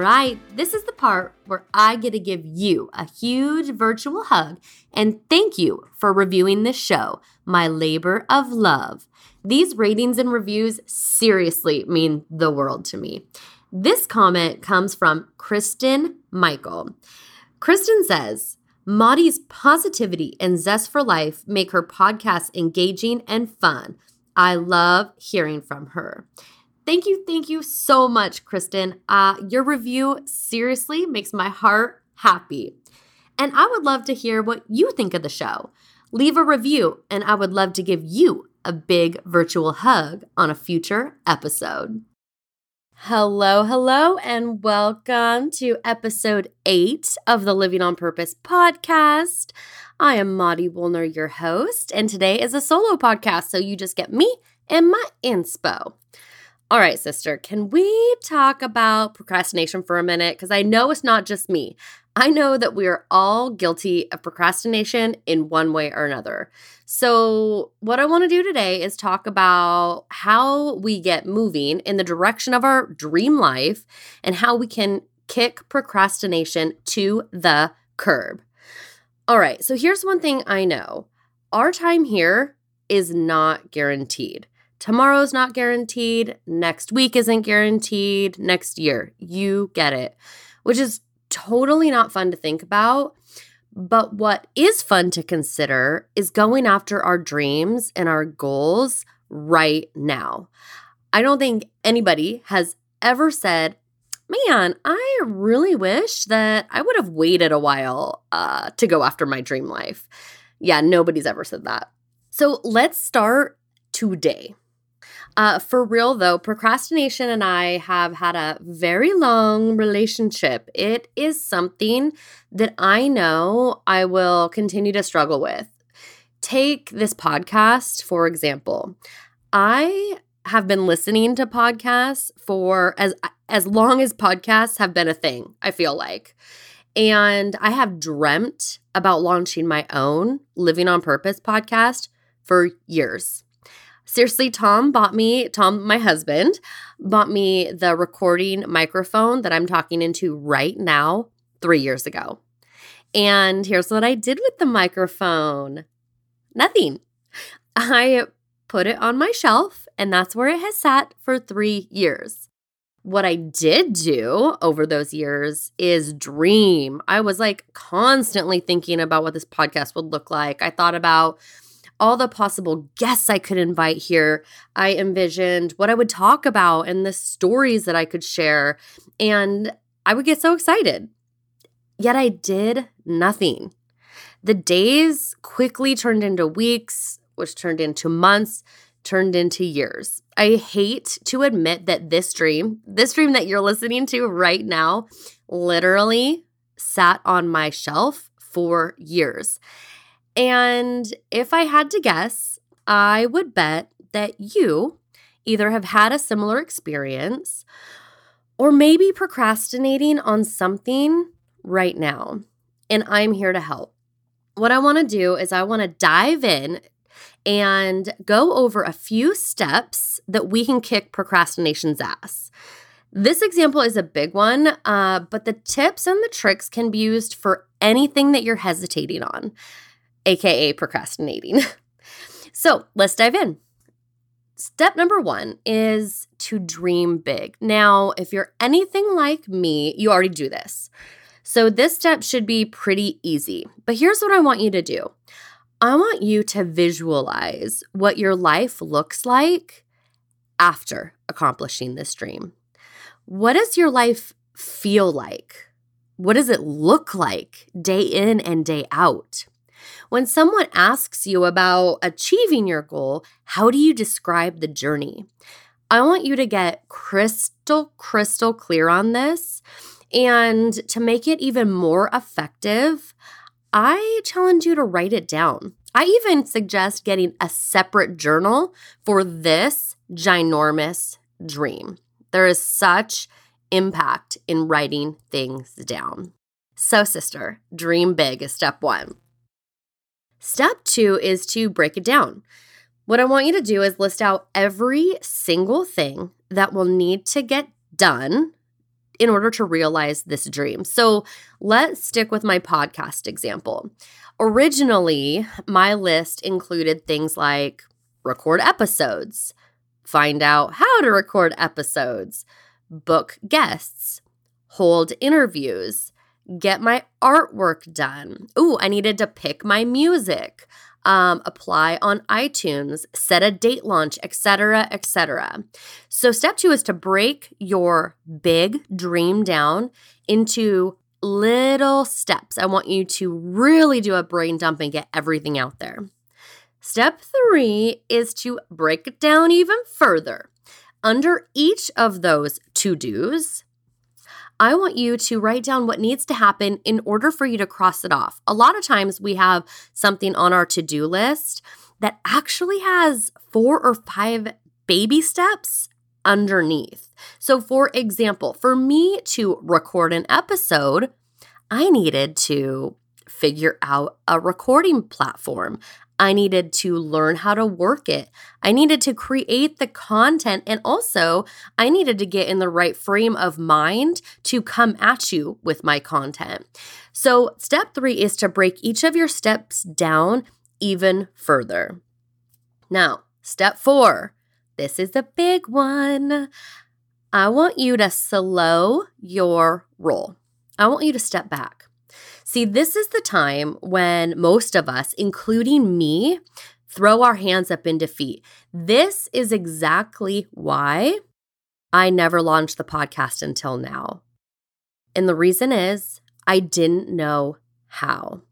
Right, this is the part where I get to give you a huge virtual hug and thank you for reviewing this show, my labor of love. These ratings and reviews seriously mean the world to me. This comment comes from Kristen Michael. Kristen says, Maudie's positivity and zest for life make her podcast engaging and fun. I love hearing from her. Thank you, thank you so much, Kristen. Uh, your review seriously makes my heart happy. And I would love to hear what you think of the show. Leave a review, and I would love to give you a big virtual hug on a future episode. Hello, hello, and welcome to episode eight of the Living on Purpose podcast. I am Maudie Woolner, your host, and today is a solo podcast, so you just get me and my inspo. All right, sister, can we talk about procrastination for a minute? Because I know it's not just me. I know that we are all guilty of procrastination in one way or another. So, what I want to do today is talk about how we get moving in the direction of our dream life and how we can kick procrastination to the curb. All right, so here's one thing I know our time here is not guaranteed. Tomorrow's not guaranteed. Next week isn't guaranteed. Next year, you get it, which is totally not fun to think about. But what is fun to consider is going after our dreams and our goals right now. I don't think anybody has ever said, Man, I really wish that I would have waited a while uh, to go after my dream life. Yeah, nobody's ever said that. So let's start today. Uh, for real though, procrastination and I have had a very long relationship. It is something that I know I will continue to struggle with. Take this podcast, for example. I have been listening to podcasts for as as long as podcasts have been a thing, I feel like. And I have dreamt about launching my own Living on Purpose podcast for years. Seriously, Tom bought me, Tom, my husband, bought me the recording microphone that I'm talking into right now three years ago. And here's what I did with the microphone nothing. I put it on my shelf, and that's where it has sat for three years. What I did do over those years is dream. I was like constantly thinking about what this podcast would look like. I thought about all the possible guests I could invite here. I envisioned what I would talk about and the stories that I could share. And I would get so excited. Yet I did nothing. The days quickly turned into weeks, which turned into months, turned into years. I hate to admit that this dream, this dream that you're listening to right now, literally sat on my shelf for years. And if I had to guess, I would bet that you either have had a similar experience or maybe procrastinating on something right now. And I'm here to help. What I want to do is I want to dive in and go over a few steps that we can kick procrastination's ass. This example is a big one, uh, but the tips and the tricks can be used for anything that you're hesitating on aka procrastinating. so let's dive in. Step number one is to dream big. Now, if you're anything like me, you already do this. So, this step should be pretty easy. But here's what I want you to do I want you to visualize what your life looks like after accomplishing this dream. What does your life feel like? What does it look like day in and day out? When someone asks you about achieving your goal, how do you describe the journey? I want you to get crystal, crystal clear on this. And to make it even more effective, I challenge you to write it down. I even suggest getting a separate journal for this ginormous dream. There is such impact in writing things down. So, sister, dream big is step one. Step two is to break it down. What I want you to do is list out every single thing that will need to get done in order to realize this dream. So let's stick with my podcast example. Originally, my list included things like record episodes, find out how to record episodes, book guests, hold interviews, get my artwork done. Ooh, I needed to pick my music, um, apply on iTunes, set a date launch, etc., etc. So, step two is to break your big dream down into little steps. I want you to really do a brain dump and get everything out there. Step three is to break it down even further. Under each of those to dos, I want you to write down what needs to happen in order for you to cross it off. A lot of times we have something on our to do list that actually has four or five baby steps underneath. So, for example, for me to record an episode, I needed to figure out a recording platform. I needed to learn how to work it. I needed to create the content. And also, I needed to get in the right frame of mind to come at you with my content. So, step three is to break each of your steps down even further. Now, step four this is a big one. I want you to slow your roll. I want you to step back. See, this is the time when most of us, including me, throw our hands up in defeat. This is exactly why I never launched the podcast until now. And the reason is I didn't know how.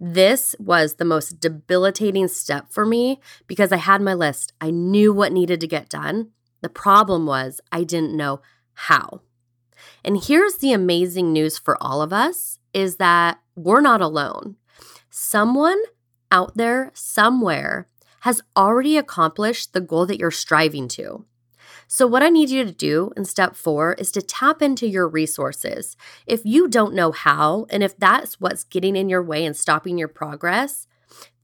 This was the most debilitating step for me because I had my list. I knew what needed to get done. The problem was I didn't know how. And here's the amazing news for all of us is that we're not alone. Someone out there somewhere has already accomplished the goal that you're striving to. So, what I need you to do in step four is to tap into your resources. If you don't know how, and if that's what's getting in your way and stopping your progress,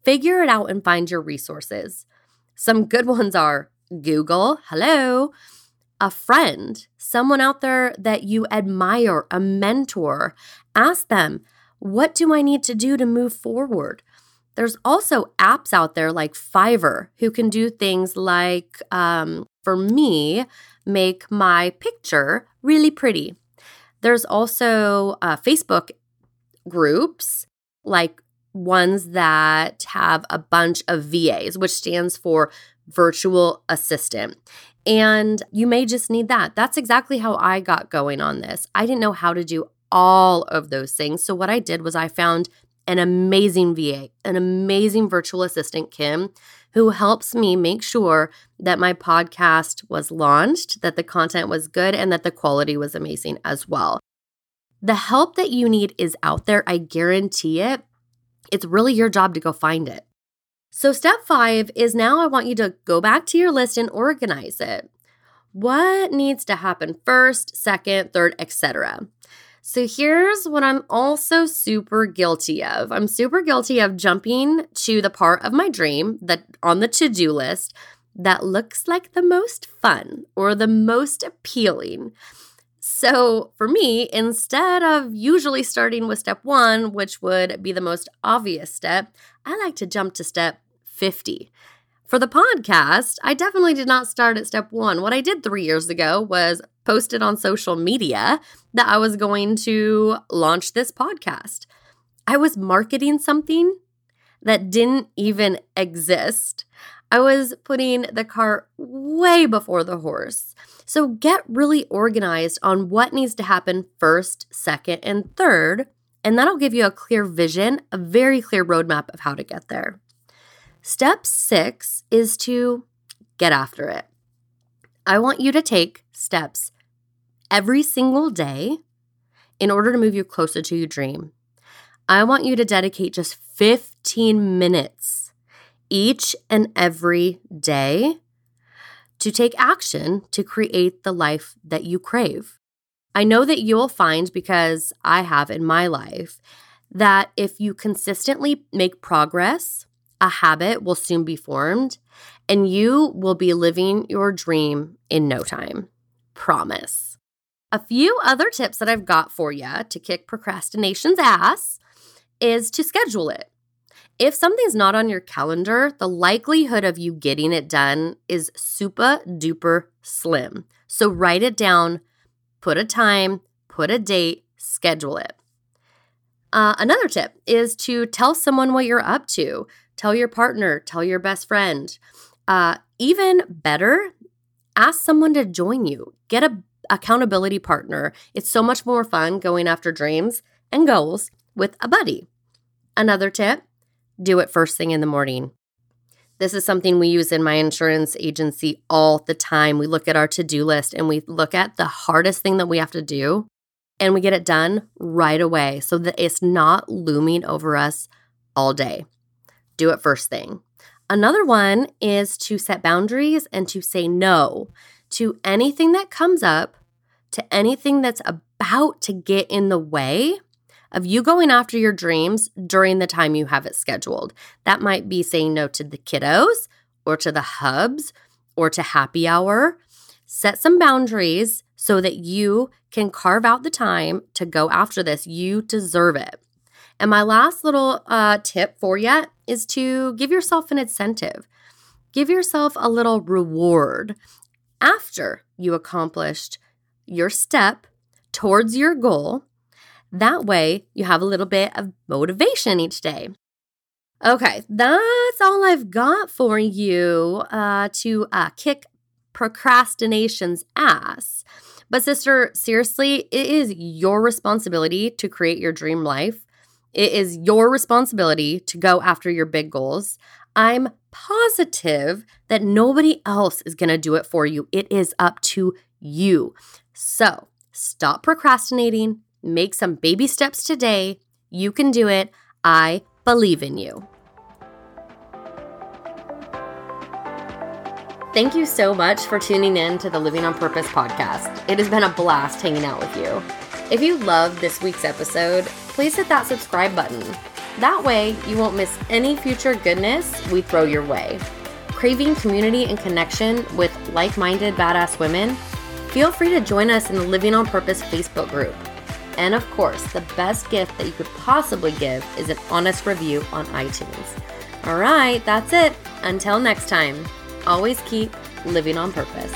figure it out and find your resources. Some good ones are Google, hello, a friend, someone out there that you admire, a mentor. Ask them, what do I need to do to move forward? There's also apps out there like Fiverr who can do things like, um, for me, make my picture really pretty. There's also uh, Facebook groups like ones that have a bunch of VAs, which stands for virtual assistant. And you may just need that. That's exactly how I got going on this. I didn't know how to do all of those things. So, what I did was I found an amazing VA, an amazing virtual assistant, Kim, who helps me make sure that my podcast was launched, that the content was good, and that the quality was amazing as well. The help that you need is out there. I guarantee it. It's really your job to go find it. So, step five is now I want you to go back to your list and organize it. What needs to happen first, second, third, etc. So here's what I'm also super guilty of. I'm super guilty of jumping to the part of my dream that on the to-do list that looks like the most fun or the most appealing. So for me, instead of usually starting with step one, which would be the most obvious step, I like to jump to step 50. For the podcast, I definitely did not start at step one. What I did three years ago was posted on social media that I was going to launch this podcast. I was marketing something that didn't even exist. I was putting the cart way before the horse. So get really organized on what needs to happen first, second, and third, and that'll give you a clear vision, a very clear roadmap of how to get there. Step six is to get after it. I want you to take steps every single day in order to move you closer to your dream. I want you to dedicate just 15 minutes each and every day to take action to create the life that you crave. I know that you'll find, because I have in my life, that if you consistently make progress, a habit will soon be formed and you will be living your dream in no time. Promise. A few other tips that I've got for you to kick procrastination's ass is to schedule it. If something's not on your calendar, the likelihood of you getting it done is super duper slim. So write it down, put a time, put a date, schedule it. Uh, another tip is to tell someone what you're up to. Tell your partner, tell your best friend. Uh, even better, ask someone to join you. Get a accountability partner. It's so much more fun going after dreams and goals with a buddy. Another tip do it first thing in the morning. This is something we use in my insurance agency all the time. We look at our to do list and we look at the hardest thing that we have to do and we get it done right away so that it's not looming over us all day. Do it first thing. Another one is to set boundaries and to say no to anything that comes up, to anything that's about to get in the way of you going after your dreams during the time you have it scheduled. That might be saying no to the kiddos or to the hubs or to happy hour. Set some boundaries so that you can carve out the time to go after this. You deserve it. And my last little uh, tip for you is to give yourself an incentive. Give yourself a little reward after you accomplished your step towards your goal that way, you have a little bit of motivation each day. Okay, that's all I've got for you uh, to uh, kick procrastination's ass. But, sister, seriously, it is your responsibility to create your dream life. It is your responsibility to go after your big goals. I'm positive that nobody else is going to do it for you. It is up to you. So, stop procrastinating, Make some baby steps today. You can do it. I believe in you. Thank you so much for tuning in to the Living on Purpose podcast. It has been a blast hanging out with you. If you loved this week's episode, please hit that subscribe button. That way, you won't miss any future goodness we throw your way. Craving community and connection with like minded badass women? Feel free to join us in the Living on Purpose Facebook group. And of course, the best gift that you could possibly give is an honest review on iTunes. All right, that's it. Until next time, always keep living on purpose.